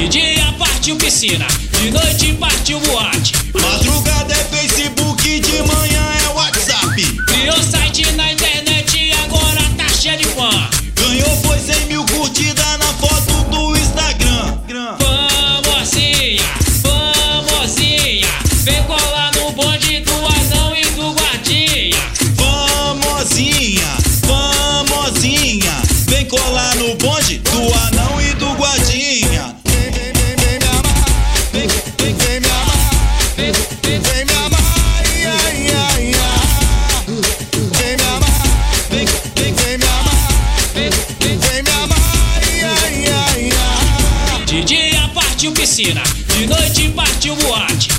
De dia partiu piscina, de noite partiu boate. Madrugada é Facebook. partiu piscina, de noite partiu boate.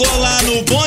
colar no bom